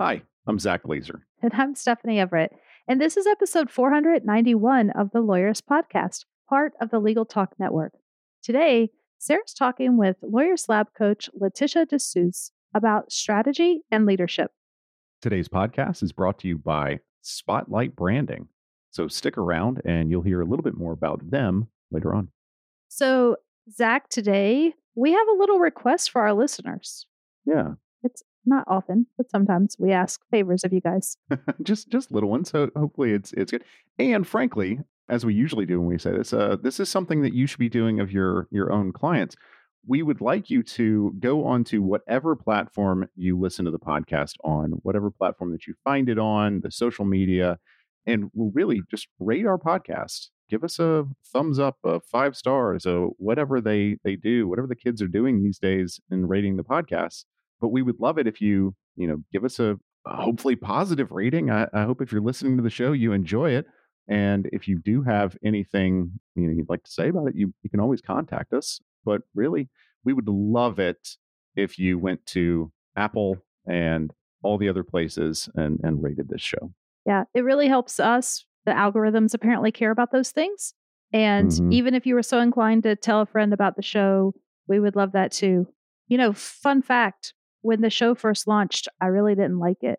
Hi, I'm Zack Glazer. And I'm Stephanie Everett. And this is episode 491 of the Lawyerist Podcast, part of the Legal Talk Network. Today, Sara's talking with Lawyerist Lab coach Leticia DeSuze about strategy and leadership. Today's podcast is brought to you by Spotlight Branding. So stick around and you'll hear a little bit more about them later on. So, Zack, today we have a little request for our listeners. Yeah. Not often, but sometimes we ask favors of you guys. just just little ones. So hopefully it's it's good. And frankly, as we usually do when we say this, uh, this is something that you should be doing of your your own clients. We would like you to go onto whatever platform you listen to the podcast on, whatever platform that you find it on, the social media, and we'll really just rate our podcast. Give us a thumbs up, a five stars, or whatever they they do, whatever the kids are doing these days in rating the podcast but we would love it if you you know give us a, a hopefully positive rating. I, I, hope if you're listening to the show you enjoy it. And if you do have anything you know you'd like to say about it you, you can always contact us. But really we would love it if you went to apple and all the other places and and rated this show. Yeah it really helps us. The algorithms apparently care about those things. And mm-hmm. even if you were so inclined to tell a friend about the show we would love that too. You know fun fact when the show first launched, I really didn't like it.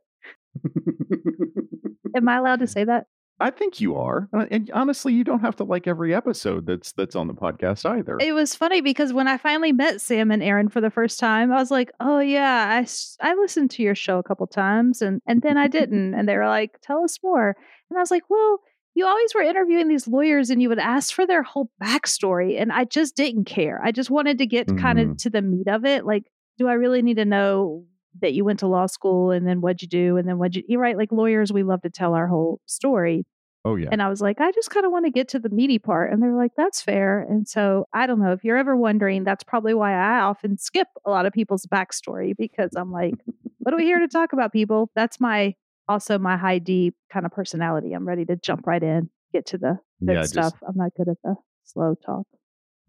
Am I allowed to say that? I think you are. Uh, and honestly, you don't have to like every episode that's that's on the podcast either. It was funny because when I finally met Sam and Aaron for the first time, I was like, "Oh yeah, I I listened to your show a couple times and and then I didn't." and they were like, "Tell us more." And I was like, "Well, you always were interviewing these lawyers and you would ask for their whole backstory and I just didn't care. I just wanted to get mm. kind of to the meat of it. Like do I really need to know that you went to law school and then what'd you do and then what'd you you right like lawyers we love to tell our whole story. Oh yeah. And i was like i just kind of want to get to the meaty part and they're like that's fair. And so i don't know if you're ever wondering that's probably why i often skip a lot of people's backstory because i'm like what are we here to talk about people? That's my also my high d kind of personality i'm ready to jump right in get to the good yeah, stuff just, i'm not good at the slow talk.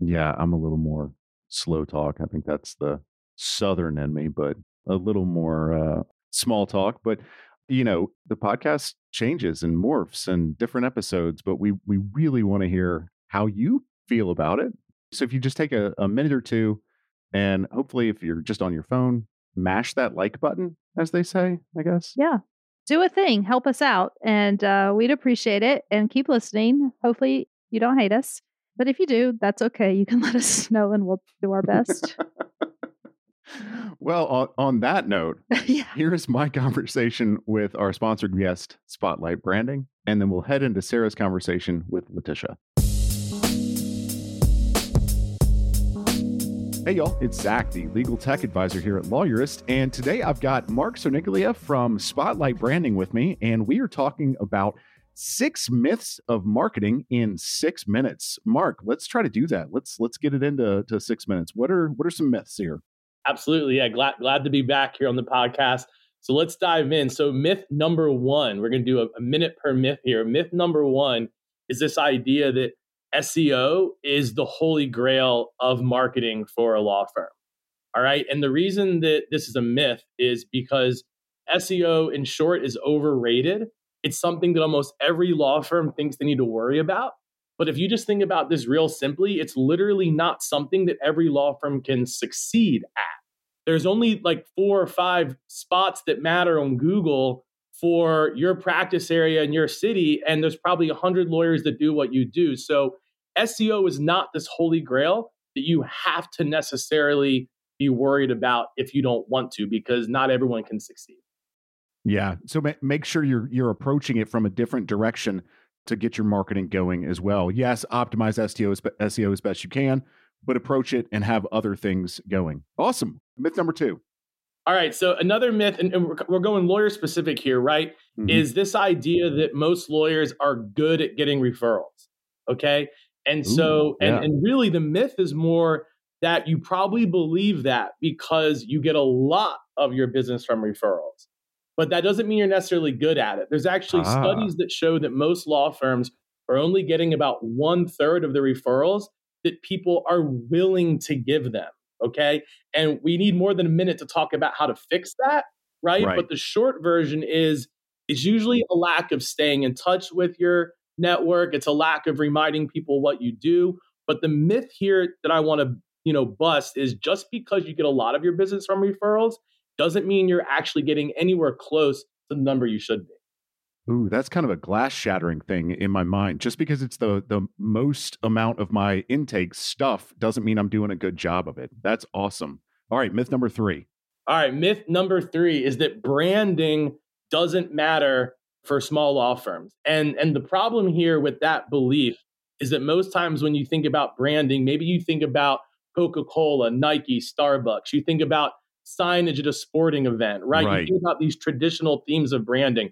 Yeah i'm a little more slow talk i think that's the southern in me, but a little more uh, small talk. But you know, the podcast changes and morphs and different episodes, but we we really want to hear how you feel about it. So if you just take a, a minute or two, and hopefully, if you're just on your phone, mash that like button, as they say, I guess. Yeah. Do a thing, help us out, and uh, we'd appreciate it. And keep listening. Hopefully, you don't hate us, but if you do, that's okay. You can let us know, and we'll do our best. Well, on, on that note, yeah. here's my conversation with our sponsored guest, Spotlight Branding, and then we'll head into Sara's conversation with Leticia. Hey, y'all, it's Zack, the legal tech advisor here at Lawyerist. And today I've got Marc Cerniglia from Spotlight Branding with me, and we are talking about six myths of marketing in six minutes. Marc, let's try to do that. Let's let's get it into to six minutes. What are what are some myths here? Absolutely. Yeah. Glad, glad to be back here on the podcast. So let's dive in. So, myth number one, we're going to do a, a minute per myth here. Myth number one is this idea that SEO is the holy grail of marketing for a law firm. All right. And the reason that this is a myth is because SEO, in short, is overrated. It's something that almost every law firm thinks they need to worry about. But if you just think about this real simply, it's literally not something that every law firm can succeed at. There's only like four or five spots that matter on Google for your practice area in your city, and there's probably 100 lawyers that do what you do. So SEO is not this holy grail that you have to necessarily be worried about if you don't want to, because not everyone can succeed. Yeah. So make sure you're you're approaching it from a different direction to get your marketing going as well. Yes, optimize SEO as, SEO as best you can, but approach it and have other things going. Awesome. Myth number two. All right. So another myth, and, and we're, we're, going lawyer specific here, right? Mm-hmm. Is this idea that most lawyers are good at getting referrals. Okay. And Ooh, so, and, yeah. and really the myth is more that you probably believe that because you get a lot of your business from referrals. But that doesn't mean you're necessarily good at it. There's actually ah. studies that show that most law firms are only getting about one third of the referrals that people are willing to give them. Okay. And we need more than a minute to talk about how to fix that. Right. right. But the short version is it's usually a lack of staying in touch with your network. It's a lack of reminding people what you do. But the myth here that I want to, you know, bust is just because you get a lot of your business from referrals doesn't mean you're actually getting anywhere close to the number you should be. Ooh, that's kind of a glass shattering thing in my mind. Just because it's the the most amount of my intake stuff doesn't mean I'm doing a good job of it. That's awesome. All right, myth number 3. All right, myth number 3 is that branding doesn't matter for small law firms. And and the problem here with that belief is that most times when you think about branding, maybe you think about Coca-Cola, Nike, Starbucks, you think about signage at a sporting event, right? right. You think about these traditional themes of branding.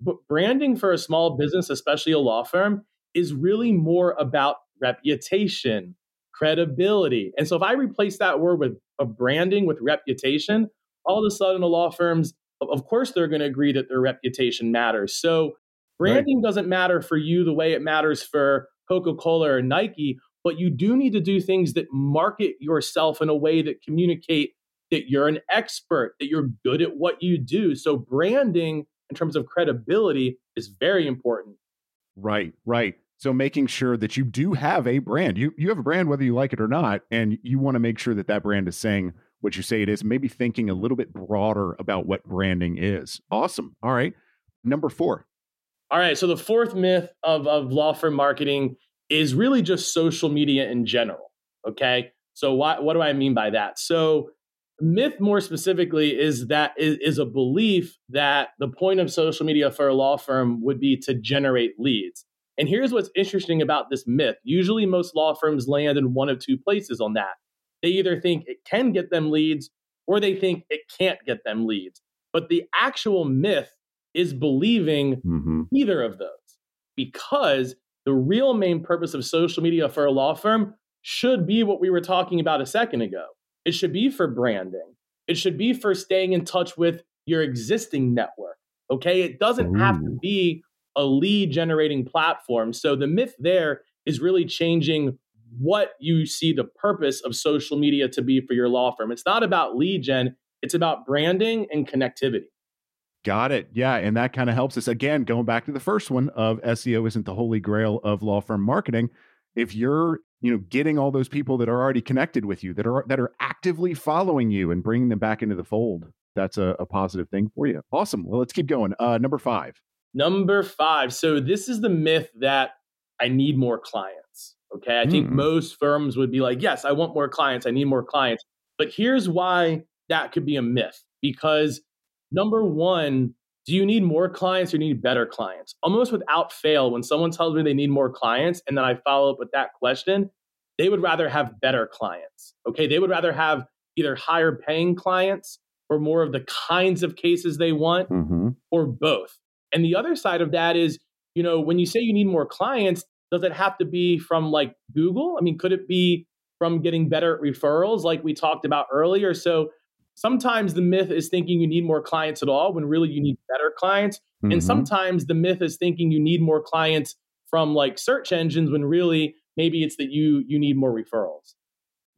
But branding for a small business, especially a law firm, is really more about reputation, credibility. And so if I replace that word with a branding with reputation, all of a sudden a law firm's of course they're going to agree that their reputation matters. So branding right. doesn't matter for you the way it matters for Coca-Cola or Nike, but you do need to do things that market yourself in a way that communicate that you're an expert, that you're good at what you do. So branding in terms of credibility is very important. Right, right. So making sure that you do have a brand. You you have a brand whether you like it or not and you want to make sure that that brand is saying what you say it is, maybe thinking a little bit broader about what branding is. Awesome. All right. Number 4. All right, so the fourth myth of of law firm marketing is really just social media in general, okay? So what what do I mean by that? So myth more specifically is that is, is, a belief that the point of social media for a law firm would be to generate leads. And here's what's interesting about this myth. Usually most law firms land in one of two places on that. They either think it can get them leads or they think it can't get them leads. But the actual myth is believing mm-hmm. either of those because the real main purpose of social media for a law firm should be what we were talking about a second ago it should be for branding. It should be for staying in touch with your existing network. Okay. It doesn't Ooh. have to be a lead generating platform. So the myth there is really changing what you see the purpose of social media to be for your law firm. It's not about lead gen, it's about branding and connectivity. Got it. Yeah. And that kind of helps us. Again, going back to the first one of SEO isn't the holy grail of law firm marketing. If you're you know getting all those people that are already connected with you that are that are actively following you and bringing them back into the fold. That's a, a positive thing for you. Awesome. Well let's keep going. Uh number five. Number five. So this is the myth that i need more clients okay? I mm. think hmm. most firms would be like yes i want more clients. I need more clients. But here's why that could be a myth. Because number one do you need more clients or need better clients? Almost without fail, when someone tells me they need more clients and then I follow up with that question, they would rather have better clients. Okay. They would rather have either higher paying clients or more of the kinds of cases they want mm-hmm. or both. And the other side of that is, you know, when you say you need more clients, does it have to be from like Google? I mean, could it be from getting better referrals like we talked about earlier? So sometimes the myth is thinking you need more clients at all when really you need better clients. Mm-hmm. And sometimes the myth is thinking you need more clients from like search engines when really maybe it's that you you need more referrals.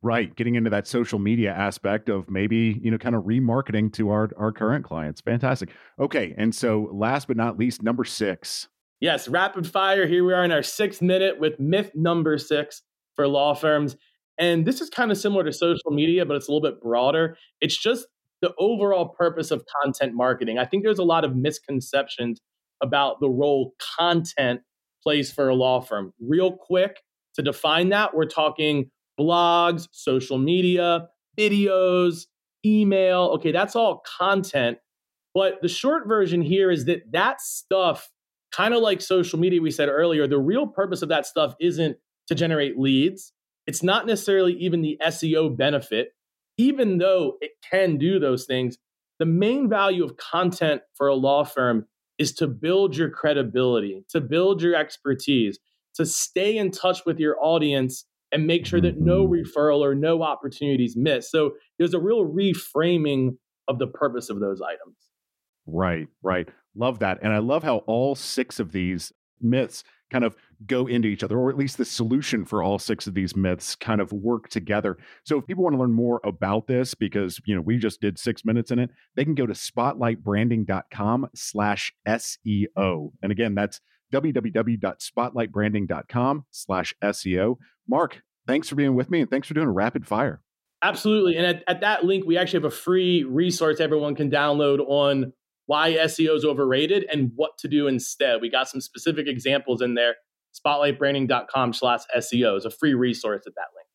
Right, getting into that social media aspect of maybe, you know, kind of remarketing to our our current clients. Fantastic. Okay, and so last but not least, number 6. Yes, rapid fire. Here we are in our 6th minute with myth number 6 for law firms. And this is kind of similar to social media, but it's a little bit broader. It's just the overall purpose of content marketing. I think there's a lot of misconceptions about the role content plays for a law firm. Real quick, to define that, we're talking blogs, social media, videos, email. Okay, that's all content. But the short version here is that that stuff, kind of like social media, we said earlier, the real purpose of that stuff isn't to generate leads. It's not necessarily even the SEO benefit, even though it can do those things. the main value of content for a law firm is to build your credibility, to build your expertise, to stay in touch with your audience and make sure that no mm-hmm. referral or no opportunities miss. So there's a real reframing of the purpose of those items. Right, right. Love that. And I love how all six of these myths kind of go into each other, or at least the solution for all six of these myths kind of work together. So if people want to learn more about this, because you know we just did six minutes in it, they can go to spotlightbranding.com slash SEO. And again, that's www.spotlightbranding.com slash SEO. Marc, thanks for being with me and thanks for doing a rapid fire. Absolutely. And at, at that link, we actually have a free resource everyone can download on why SEO is overrated and what to do instead. We got some specific examples in there. Spotlightbranding.com slash SEO is a free resource at that link.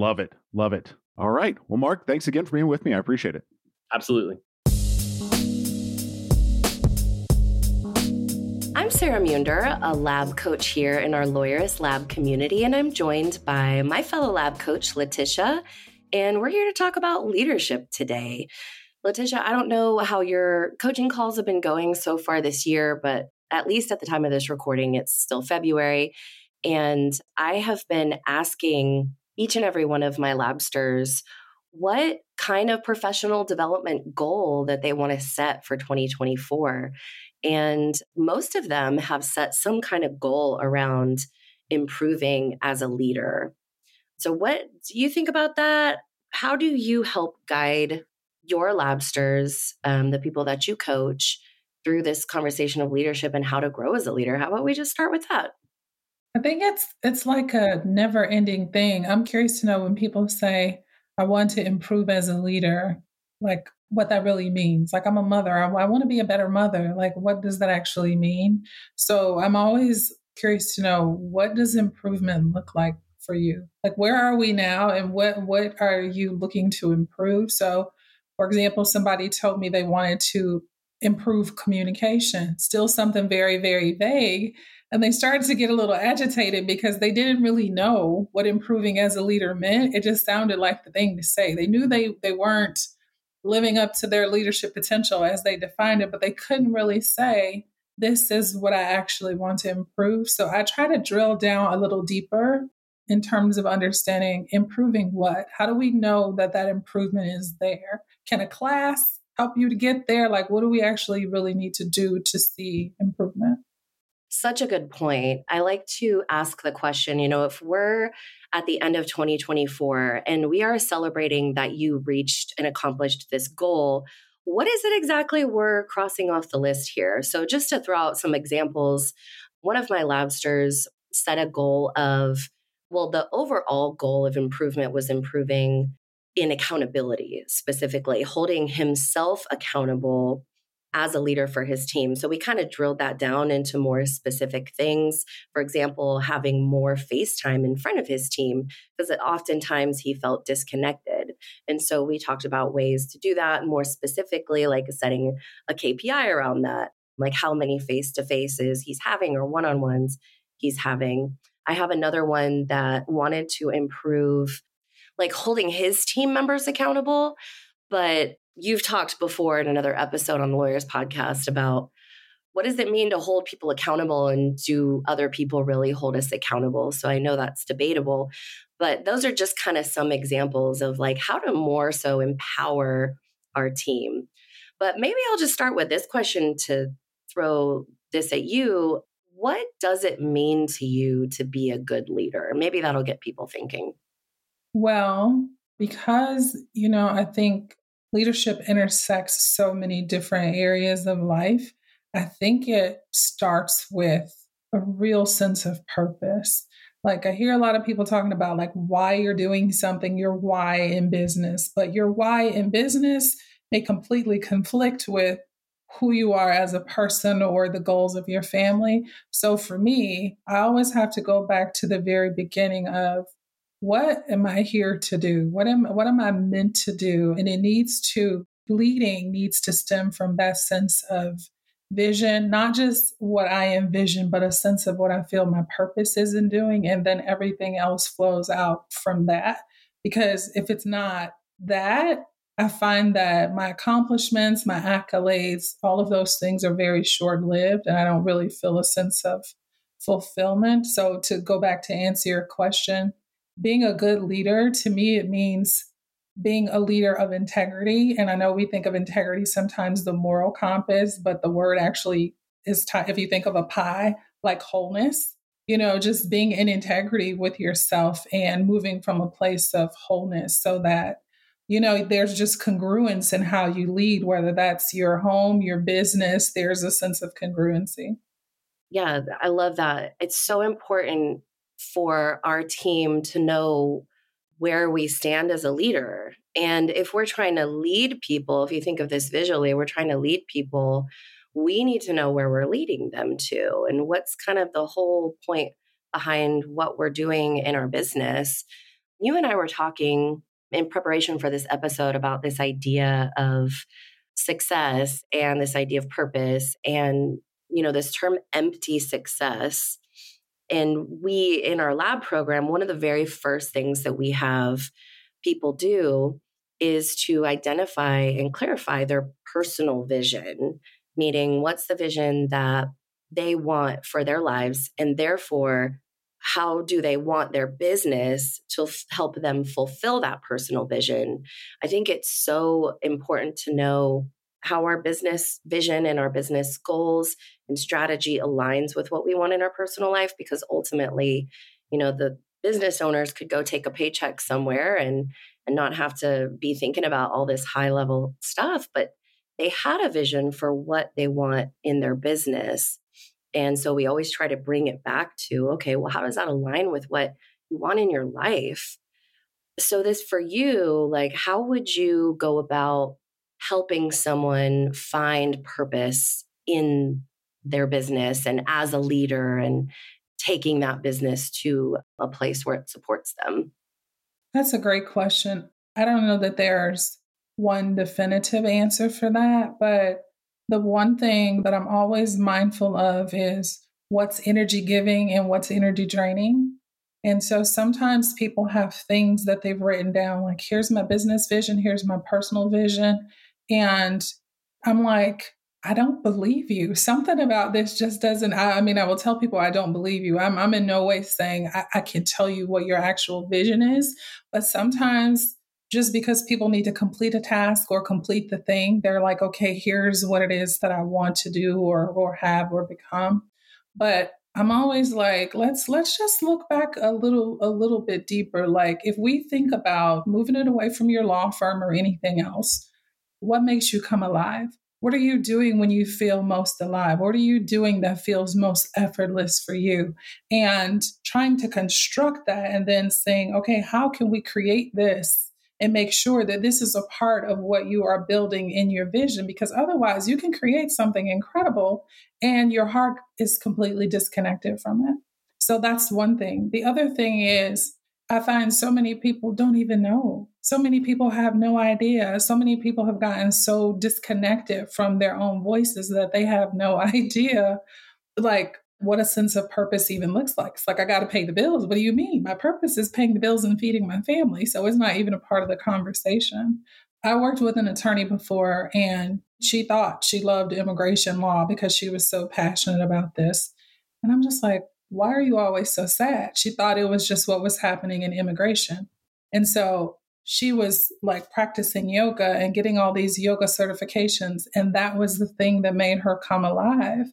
Love it. Love it. All right. Well, Marc, thanks again for being with me. I appreciate it. Absolutely. I'm Sara Muender, a lab coach here in our Lawyerist Lab community, and I'm joined by my fellow lab coach, Leticia, and we're here to talk about leadership today. Leticia, I don't know how your coaching calls have been going so far this year, but at least at the time of this recording, it's still February. And I have been asking each and every one of my labsters what kind of professional development goal that they want to set for 2024. And most of them have set some kind of goal around improving as a leader. So, what do you think about that? How do you help guide your labsters, um, the people that you coach, through this conversation of leadership and how to grow as a leader. How about we just start with that? I think it's it's like a never ending thing. I'm curious to know when people say, I want to improve as a leader, like what that really means. Like I'm a mother, I, I want to be a better mother. Like what does that actually mean? So I'm always curious to know what does improvement look like for you? Like where are we now and what what are you looking to improve? So for example, somebody told me they wanted to improve communication, still something very, very vague. And they started to get a little agitated because they didn't really know what improving as a leader meant. It just sounded like the thing to say. They knew they, they weren't living up to their leadership potential as they defined it, but they couldn't really say, this is what I actually want to improve. So I try to drill down a little deeper in terms of understanding improving what? How do we know that that improvement is there? Can a class help you to get there? Like, what do we actually really need to do to see improvement? Such a good point. I like to ask the question you know, if we're at the end of 2024 and we are celebrating that you reached and accomplished this goal, what is it exactly we're crossing off the list here? So, just to throw out some examples, one of my labsters set a goal of, well, the overall goal of improvement was improving in accountability, specifically holding himself accountable as a leader for his team. So we kind of drilled that down into more specific things. For example, having more FaceTime in front of his team, because oftentimes he felt disconnected. And so we talked about ways to do that more specifically, like setting a KPI around that, like how many face to faces he's having or one on ones he's having. I have another one that wanted to improve like holding his team members accountable. But you've talked before in another episode on the Lawyerist Podcast about what does it mean to hold people accountable and do other people really hold us accountable? So I know that's debatable, but those are just kind of some examples of like how to more so empower our team. But maybe I'll just start with this question to throw this at you. What does it mean to you to be a good leader? Maybe that'll get people thinking. Well, because, you know, I think leadership intersects so many different areas of life, I think it starts with a real sense of purpose. Like I hear a lot of people talking about like why you're doing something, your why in business, but your why in business may completely conflict with who you are as a person or the goals of your family. So for me, I always have to go back to the very beginning of what am I here to do? What am what am I meant to do? And it needs to leading needs to stem from that sense of vision, not just what I envision, but a sense of what I feel my purpose is in doing. And then everything else flows out from that. Because if it's not that, I find that my accomplishments, my accolades, all of those things are very short lived, and I don't really feel a sense of fulfillment. So, to go back to answer your question, being a good leader to me, it means being a leader of integrity. And I know we think of integrity sometimes the moral compass, but the word actually is, t- if you think of a pie, like wholeness, you know, just being in integrity with yourself and moving from a place of wholeness so that, you know, there's just congruence in how you lead, whether that's your home, your business, there's a sense of congruency. Yeah, I love that. It's so important for our team to know where we stand as a leader. And if we're trying to lead people, if you think of this visually, we're trying to lead people, we need to know where we're leading them to and what's kind of the whole point behind what we're doing in our business. You and I were talking in preparation for this episode about this idea of success and this idea of purpose and you know this term empty success and we, in our lab program, one of the very first things that we have people do is to identify and clarify their personal vision, meaning what's the vision that they want for their lives, and therefore, how do they want their business to f- help them fulfill that personal vision? I think it's so important to know how our business vision and our business goals and strategy aligns with what we want in our personal life because ultimately you know the business owners could go take a paycheck somewhere and and not have to be thinking about all this high level stuff but they had a vision for what they want in their business. And so we always try to bring it back to okay well how does that align with what you want in your life? So this for you like how would you go about helping someone find purpose in their business and as a leader and taking that business to a place where it supports them? That's a great question. I don't know that there's one definitive answer for that, but the one thing that I'm always mindful of is what's energy giving and what's energy draining. And so sometimes people have things that they've written down, like, here's my business vision, here's my personal vision, and I'm like, I don't believe you. Something about this just doesn't. I, I, mean, I will tell people I don't believe you. I'm, I'm in no way saying I, I can tell you what your actual vision is. But sometimes, just because people need to complete a task or complete the thing, they're like, okay, here's what it is that I want to do or or have or become. But I'm always like, let's let's just look back a little a little bit deeper. Like if we think about moving it away from your law firm or anything else what makes you come alive? What are you doing when you feel most alive? What are you doing that feels most effortless for you? And trying to construct that and then saying, okay, how can we create this and make sure that this is a part of what you are building in your vision? Because otherwise, you can create something incredible and your heart is completely disconnected from it. So that's one thing. The other thing is, I find so many people don't even know. So many people have no idea. So many people have gotten so disconnected from their own voices that they have no idea, like, what a sense of purpose even looks like. It's like, I got to pay the bills. What do you mean? My purpose is paying the bills and feeding my family. So it's not even a part of the conversation. I worked with an attorney before, and she thought she loved immigration law because she was so passionate about this. And I'm just like, why are you always so sad? She thought it was just what was happening in immigration. And so she was like practicing yoga and getting all these yoga certifications. And that was the thing that made her come alive.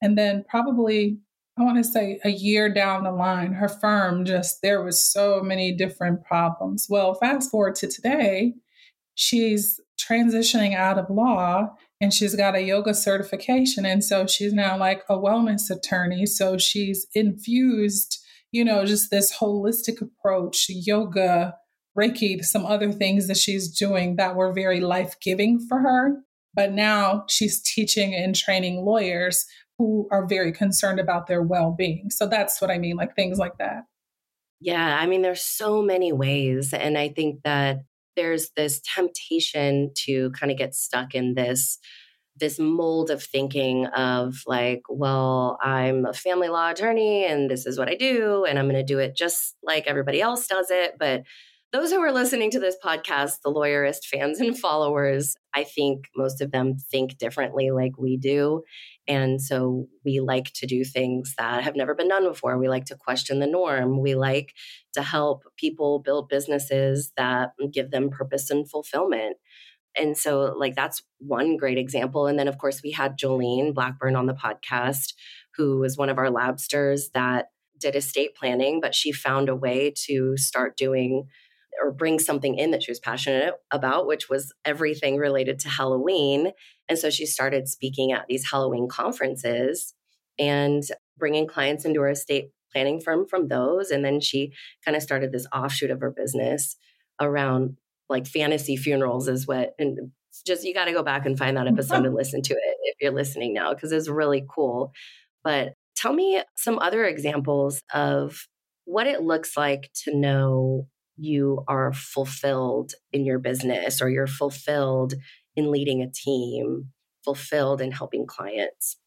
And then, probably, I want to say a year down the line, her firm just, there was so many different problems. Well, fast forward to today, she's transitioning out of law and she's got a yoga certification. And so she's now like a wellness attorney. So she's infused, you know, just this holistic approach, yoga, Reiki, some other things that she's doing that were very life giving for her. But now she's teaching and training lawyers who are very concerned about their well being. So that's what I mean, like things like that. Yeah, I mean, there's so many ways. And I think that there's this temptation to kind of get stuck in this this mold of thinking of like well i'm a family law attorney and this is what i do and i'm going to do it just like everybody else does it but those who are listening to this podcast, the lawyerist fans and followers, I think most of them think differently like we do. And so we like to do things that have never been done before. We like to question the norm. We like to help people build businesses that give them purpose and fulfillment. And so, like, that's one great example. And then, of course, we had Jolene Blackburn on the podcast, who was one of our labsters that did estate planning, but she found a way to start doing or bring something in that she was passionate about, which was everything related to Halloween. And so she started speaking at these Halloween conferences and bringing clients into her estate planning firm from those. And then she kind of started this offshoot of her business around like fantasy funerals, is what, and just you got to go back and find that episode and listen to it if you're listening now, because it's really cool. But tell me some other examples of what it looks like to know you are fulfilled in your business or you're fulfilled in leading a team, fulfilled in helping clients?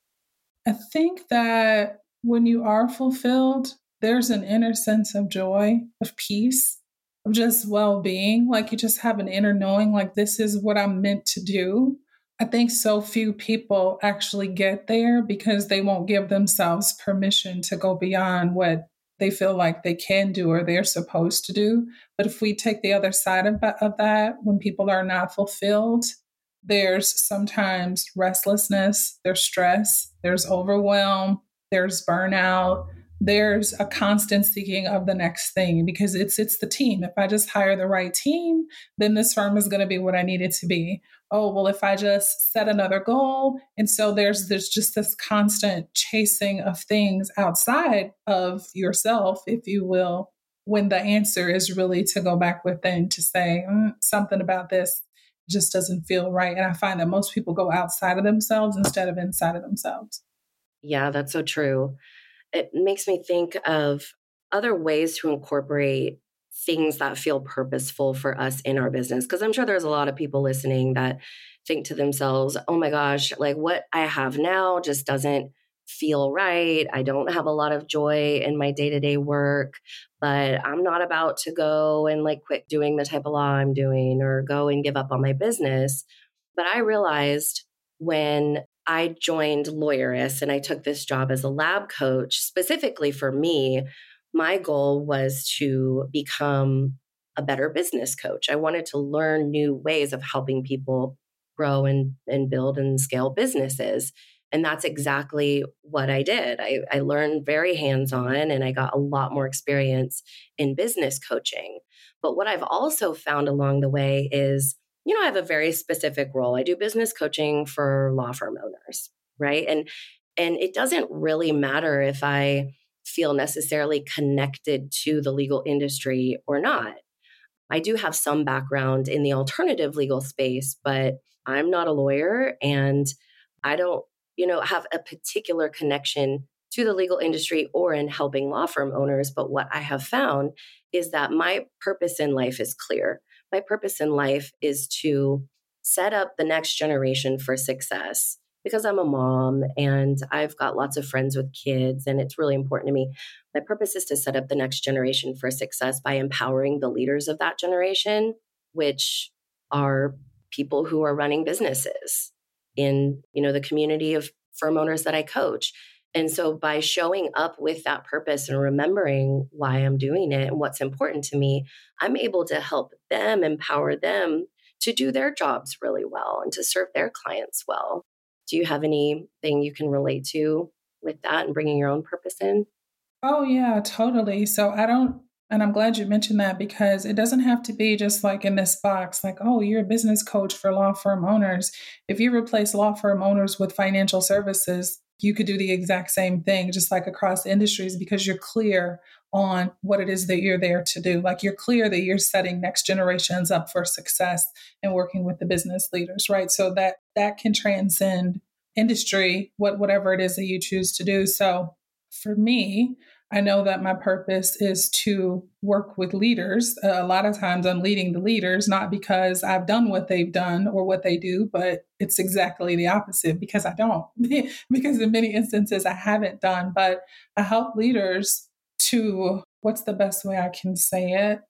I think that when you are fulfilled, there's an inner sense of joy, of peace, of just well being. Like you just have an inner knowing, like, this is what I'm meant to do. I think so few people actually get there because they won't give themselves permission to go beyond what they feel like they can do or they're supposed to do. But if we take the other side of, of that, when people are not fulfilled, there's sometimes restlessness, there's stress, there's overwhelm, there's burnout, there's a constant seeking of the next thing because it's it's the team. If I just hire the right team, then this firm is going to be what I need it to be. Oh, well if I just set another goal, and so there's there's just this constant chasing of things outside of yourself, if you will, when the answer is really to go back within to say mm, something about this just doesn't feel right. And I find that most people go outside of themselves instead of inside of themselves. Yeah, that's so true it makes me think of other ways to incorporate things that feel purposeful for us in our business. Because I'm sure there's a lot of people listening that think to themselves, oh my gosh, like what I have now just doesn't feel right. I don't have a lot of joy in my day to day work, but I'm not about to go and like quit doing the type of law I'm doing or go and give up on my business. But I realized when I joined Lawyerist and I took this job as a lab coach specifically for me. My goal was to become a better business coach. I wanted to learn new ways of helping people grow and, and build and scale businesses. And that's exactly what I did. I, I learned very hands on and I got a lot more experience in business coaching. But what I've also found along the way is you know, I have a very specific role. I do business coaching for law firm owners, right? And and it doesn't really matter if I feel necessarily connected to the legal industry or not. I do have some background in the alternative legal space, but I'm not a lawyer and I don't, you know, have a particular connection to the legal industry or in helping law firm owners, but what I have found is that my purpose in life is clear my purpose in life is to set up the next generation for success because I'm a mom and I've got lots of friends with kids and it's really important to me. My purpose is to set up the next generation for success by empowering the leaders of that generation, which are people who are running businesses in, you know, the community of firm owners that I coach. And so by showing up with that purpose and remembering why I'm doing it and what's important to me, I'm able to help them empower them to do their jobs really well and to serve their clients well. Do you have anything you can relate to with that and bringing your own purpose in? Oh, yeah, totally. So I don't, and I'm glad you mentioned that because it doesn't have to be just like in this box, like, oh, you're a business coach for law firm owners. If you replace law firm owners with financial services, you could do the exact same thing, just like across industries, because you're clear on what it is that you're there to do. Like you're clear that you're setting next generations up for success and working with the business leaders, right? So that that can transcend industry, what whatever it is that you choose to do. So for me, I know that my purpose is to work with leaders. A lot of times I'm leading the leaders, not because I've done what they've done or what they do, but it's exactly the opposite because I don't. because in many instances I haven't done, but I help leaders to what's the best way I can say it?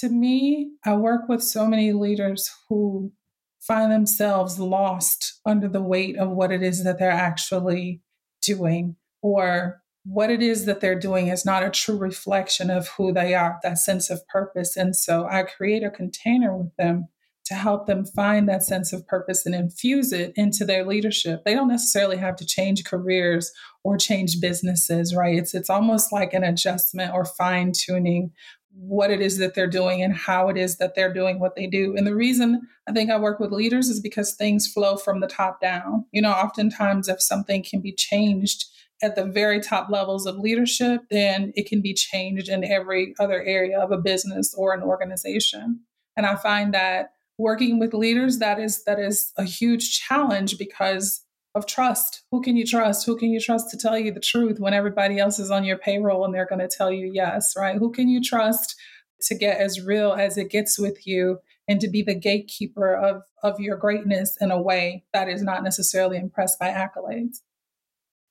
to me, I work with so many leaders who find themselves lost under the weight of what it is that they're actually doing or what it is that they're doing is not a true reflection of who they are, that sense of purpose. And so I create a container with them to help them find that sense of purpose and infuse it into their leadership. They don't necessarily have to change careers or change businesses, right? It's it's almost like an adjustment or fine tuning what it is that they're doing and how it is that they're doing what they do. And the reason I think I work with leaders is because things flow from the top down. You know, oftentimes if something can be changed at the very top levels of leadership, then it can be changed in every other area of a business or an organization. And I find that working with leaders that is that is a huge challenge because of trust. Who can you trust? Who can you trust to tell you the truth when everybody else is on your payroll and they're going to tell you yes, right? Who can you trust to get as real as it gets with you and to be the gatekeeper of, of your greatness in a way that is not necessarily impressed by accolades?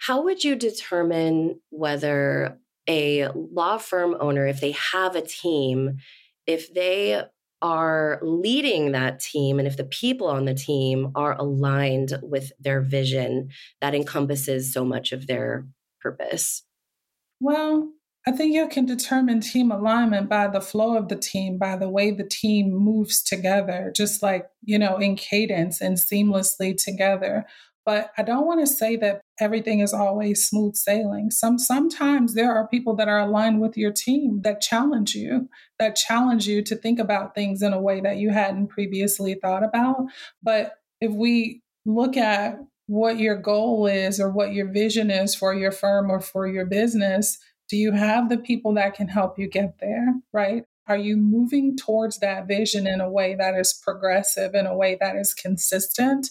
How would you determine whether a law firm owner, if they have a team, if they are leading that team and if the people on the team are aligned with their vision that encompasses so much of their purpose? Well, I think you can determine team alignment by the flow of the team, by the way the team moves together, just like, you know, in cadence and seamlessly together. But I don't want to say that everything is always smooth sailing. Some sometimes there are people that are aligned with your team that challenge you, that challenge you to think about things in a way that you hadn't previously thought about. But if we look at what your goal is or what your vision is for your firm or for your business, do you have the people that can help you get there, right? Are you moving towards that vision in a way that is progressive, in a way that is consistent?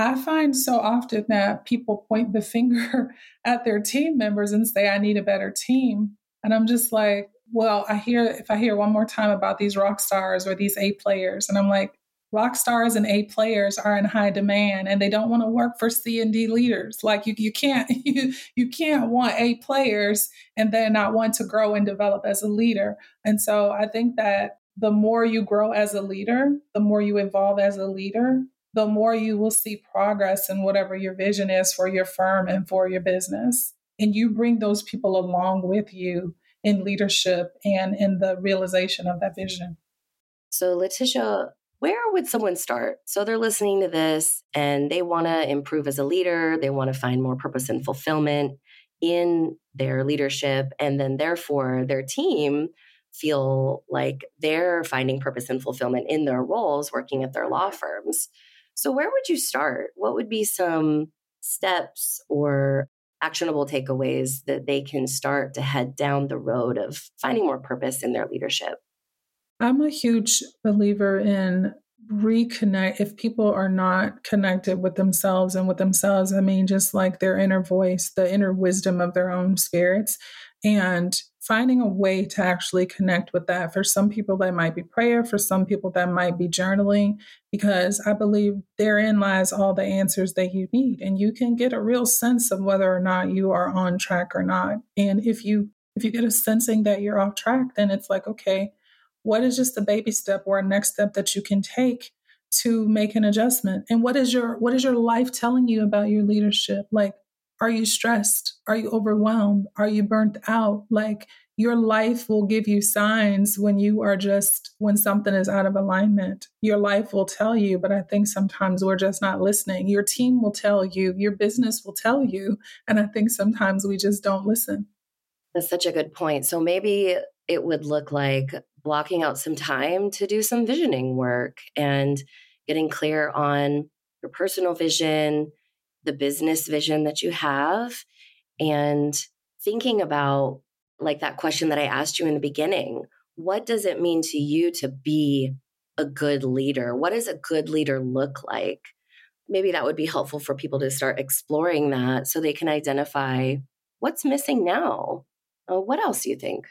I find so often that people point the finger at their team members and say, I need a better team. And I'm just like, well, I hear, if I hear one more time about these rock stars or these A players, and I'm like, rock stars and A players are in high demand and they don't want to work for C and D leaders. Like you, you can't, you, you can't want A players and then not want to grow and develop as a leader. And so I think that the more you grow as a leader, the more you evolve as a leader, the more you will see progress in whatever your vision is for your firm and for your business. And you bring those people along with you in leadership and in the realization of that vision. So, Leticia, where would someone start? So, they're listening to this and they want to improve as a leader, they want to find more purpose and fulfillment in their leadership, and then therefore their team feel like they're finding purpose and fulfillment in their roles working at their law firms. So, where would you start? What would be some steps or actionable takeaways that they can start to head down the road of finding more purpose in their leadership? I'm a huge believer in reconnect if people are not connected with themselves and with themselves i mean just like their inner voice the inner wisdom of their own spirits and finding a way to actually connect with that. For some people, that might be prayer. For some people, that might be journaling, because I believe therein lies all the answers that you need. And you can get a real sense of whether or not you are on track or not. And if you if you get a sensing that you're off track, then it's like, okay, what is just a baby step or a next step that you can take to make an adjustment? And what is your what is your life telling you about your leadership? Like are you stressed? Are you overwhelmed? Are you burnt out? Like your life will give you signs when you are just, when something is out of alignment. Your life will tell you, but I think sometimes we're just not listening. Your team will tell you, your business will tell you. And I think sometimes we just don't listen. That's such a good point. So maybe it would look like blocking out some time to do some visioning work and getting clear on your personal vision, the business vision that you have and thinking about like that question that I asked you in the beginning what does it mean to you to be a good leader? What does a good leader look like? Maybe that would be helpful for people to start exploring that so they can identify what's missing now. Uh, what else do you think?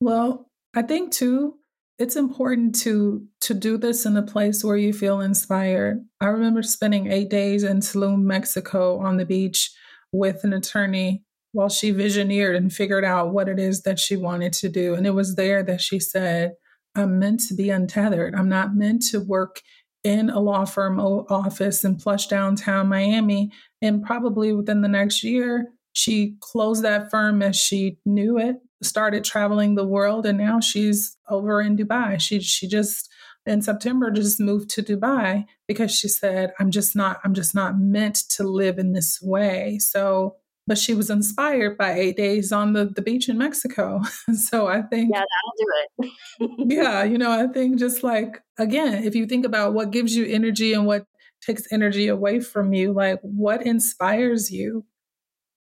Well, I think too, it's important to to do this in a place where you feel inspired. I remember spending 8 days in Tulum, Mexico on the beach with an attorney while she visioneered and figured out what it is that she wanted to do. And it was there that she said, I'm meant to be untethered. I'm not meant to work in a law firm office in plush downtown Miami. And probably within the next year, she closed that firm as she knew it, started traveling the world, and now she's over in Dubai. She she just in September just moved to Dubai because she said, I'm just not, I'm just not meant to live in this way. So but she was inspired by eight days on the, the beach in Mexico. so I think Yeah, that'll do it. yeah, you know, I think just like again, if you think about what gives you energy and what takes energy away from you, like what inspires you?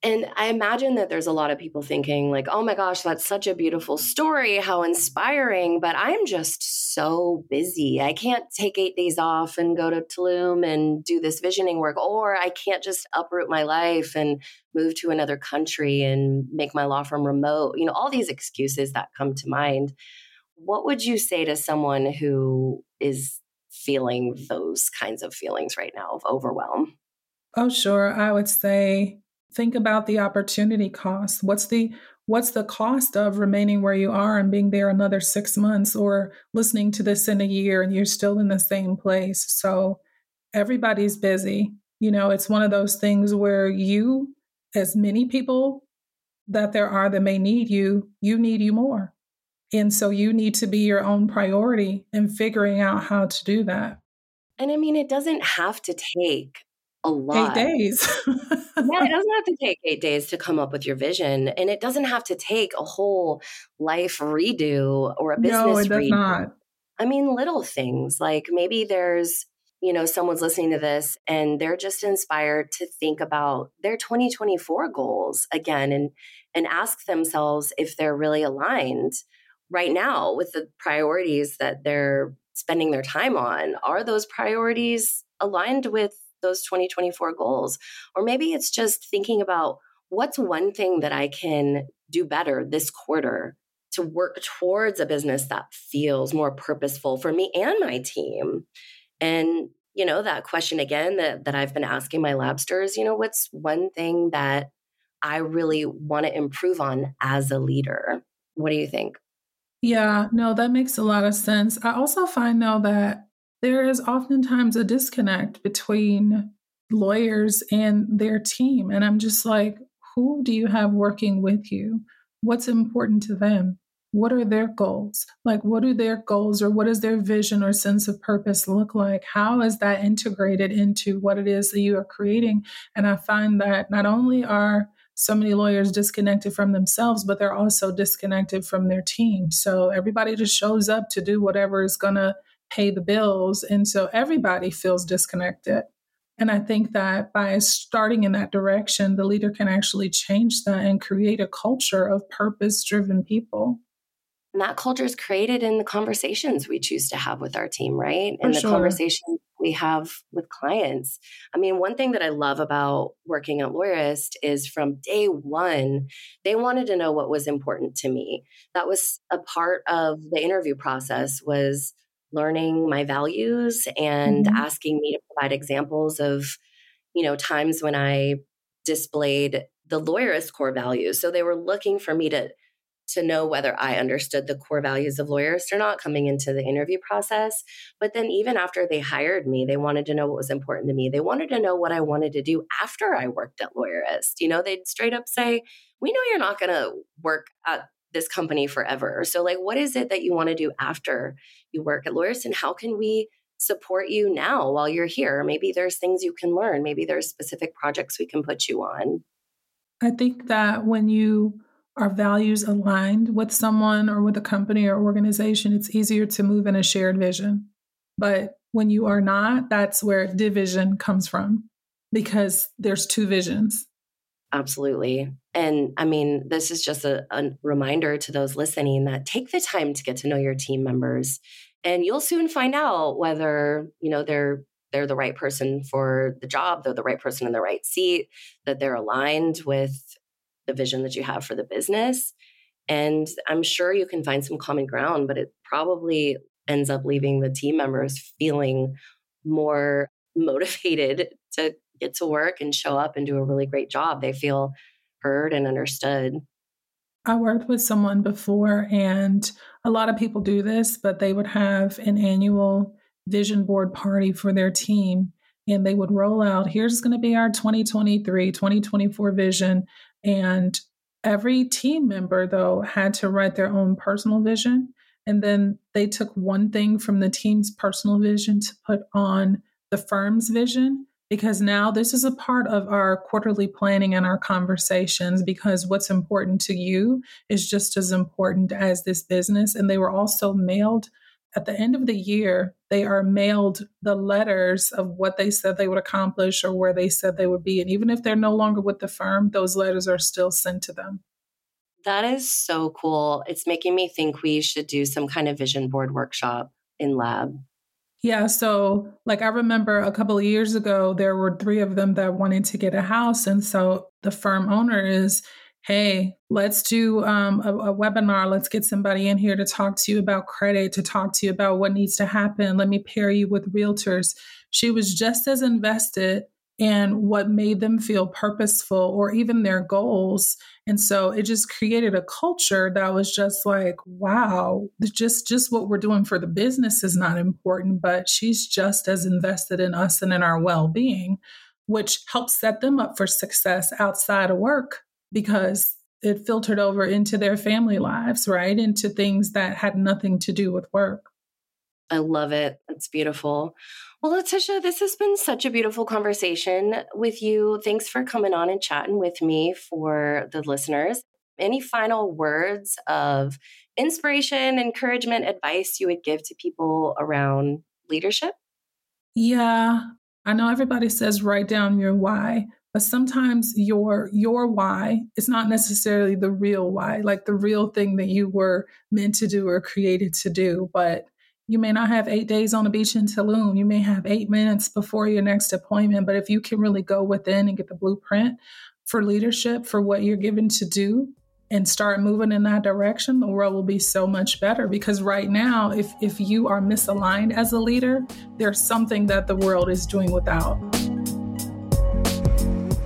And I imagine that there's a lot of people thinking, like, oh my gosh, that's such a beautiful story. How inspiring. But I'm just so busy. I can't take eight days off and go to Tulum and do this visioning work, or I can't just uproot my life and move to another country and make my law firm remote. You know, all these excuses that come to mind. What would you say to someone who is feeling those kinds of feelings right now of overwhelm? Oh, sure. I would say think about the opportunity cost. What's the what's the cost of remaining where you are and being there another 6 months or listening to this in a year and you're still in the same place. So everybody's busy. You know, it's one of those things where you as many people that there are that may need you, you need you more. And so you need to be your own priority in figuring out how to do that. And I mean, it doesn't have to take a lot. Eight days. yeah, it doesn't have to take eight days to come up with your vision. And it doesn't have to take a whole life redo or a business no, it does redo. Not. I mean, little things like maybe there's, you know, someone's listening to this and they're just inspired to think about their 2024 goals again and and ask themselves if they're really aligned right now with the priorities that they're spending their time on. Are those priorities aligned with those 2024 goals. Or maybe it's just thinking about what's one thing that I can do better this quarter to work towards a business that feels more purposeful for me and my team. And you know that question again that that I've been asking my labsters, you know, what's one thing that I really want to improve on as a leader? What do you think? Yeah, no, that makes a lot of sense. I also find though that there is oftentimes a disconnect between lawyers and their team. And I'm just like, who do you have working with you? What's important to them? What are their goals? Like, what do their goals or what does their vision or sense of purpose look like? How is that integrated into what it is that you are creating? And I find that not only are so many lawyers disconnected from themselves, but they're also disconnected from their team. So everybody just shows up to do whatever is going to pay the bills. And so everybody feels disconnected. And I think that by starting in that direction, the leader can actually change that and create a culture of purpose driven people. And that culture is created in the conversations we choose to have with our team, right? For and the sure. conversations we have with clients. I mean, one thing that I love about working at Lawyerist is from day one, they wanted to know what was important to me. That was a part of the interview process was learning my values and mm-hmm. asking me to provide examples of, you know, times when I displayed the lawyerist core values. So they were looking for me to to know whether I understood the core values of lawyerists or not coming into the interview process. But then even after they hired me, they wanted to know what was important to me. They wanted to know what I wanted to do after I worked at Lawyerist. You know, they'd straight up say, "We know you're not going to work at this company forever. So, like, what is it that you want to do after you work at Lawyerist, and how can we support you now while you're here? Maybe there's things you can learn. Maybe there's specific projects we can put you on. I think that when you are values aligned with someone or with a company or organization, it's easier to move in a shared vision. But when you are not, that's where division comes from because there's two visions. Absolutely. And I mean, this is just a, a, reminder to those listening that take the time to get to know your team members and you'll soon find out whether, you know, they're they're the right person for the job, they're the right person in the right seat, that they're aligned with the vision that you have for the business. And I'm sure you can find some common ground, but it probably ends up leaving the team members feeling more motivated to get to work and show up and do a really great job. They feel heard and understood. I worked with someone before, and a lot of people do this, but they would have an annual vision board party for their team. And they would roll out here's going to be our 2023, 2024 vision. And every team member, though, had to write their own personal vision. And then they took one thing from the team's personal vision to put on the firm's vision because now this is a part of our quarterly planning and our conversations because what's important to you is just as important as this business. And they were also mailed at the end of the year, they are mailed the letters of what they said they would accomplish or where they said they would be. And even if they're no longer with the firm, those letters are still sent to them. That is so cool. It's making me think we should do some kind of vision board workshop in lab. Yeah. So, like, I remember a couple of years ago, there were three of them that wanted to get a house. And so the firm owner is, hey, let's do um, a, a, webinar. Let's get somebody in here to talk to you about credit, to talk to you about what needs to happen. Let me pair you with realtors. She was just as invested in what made them feel purposeful or even their goals and so it just created a culture that was just like wow just just what we're doing for the business is not important but she's just as invested in us and in our well-being which helps set them up for success outside of work because it filtered over into their family lives right? Into things that had nothing to do with work I love it. It's beautiful. Well, Leticia, this has been such a beautiful conversation with you. Thanks for coming on and chatting with me for the listeners. Any final words of inspiration, encouragement, advice you would give to people around leadership? Yeah, I know everybody says write down your why, but sometimes your your why is not necessarily the real why, like the real thing that you were meant to do or created to do, but you may not have eight days on the beach in Tulum. You may have eight minutes before your next appointment. But if you can really go within and get the blueprint for leadership, for what you're given to do, and start moving in that direction, the world will be so much better. Because right now, if, if you are misaligned as a leader, there's something that the world is doing without.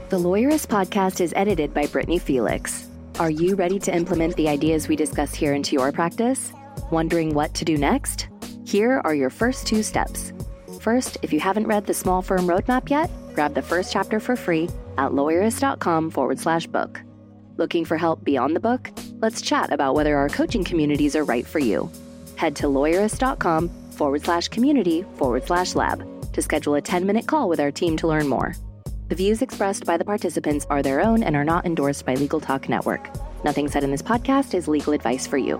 The Lawyerist podcast is edited by Brittany Felix. Are you ready to implement the ideas we discuss here into your practice? Wondering what to do next? Here are your first two steps. First, if you haven't read the Small Firm Roadmap yet, grab the first chapter for free at lawyerist.com forward slash book. Looking for help beyond the book? Let's chat about whether our coaching communities are right for you. Head to lawyerist.com forward slash community forward slash lab to schedule a 10 minute call with our team to learn more. The views expressed by the participants are their own and are not endorsed by Legal Talk Network. Nothing said in this podcast is legal advice for you.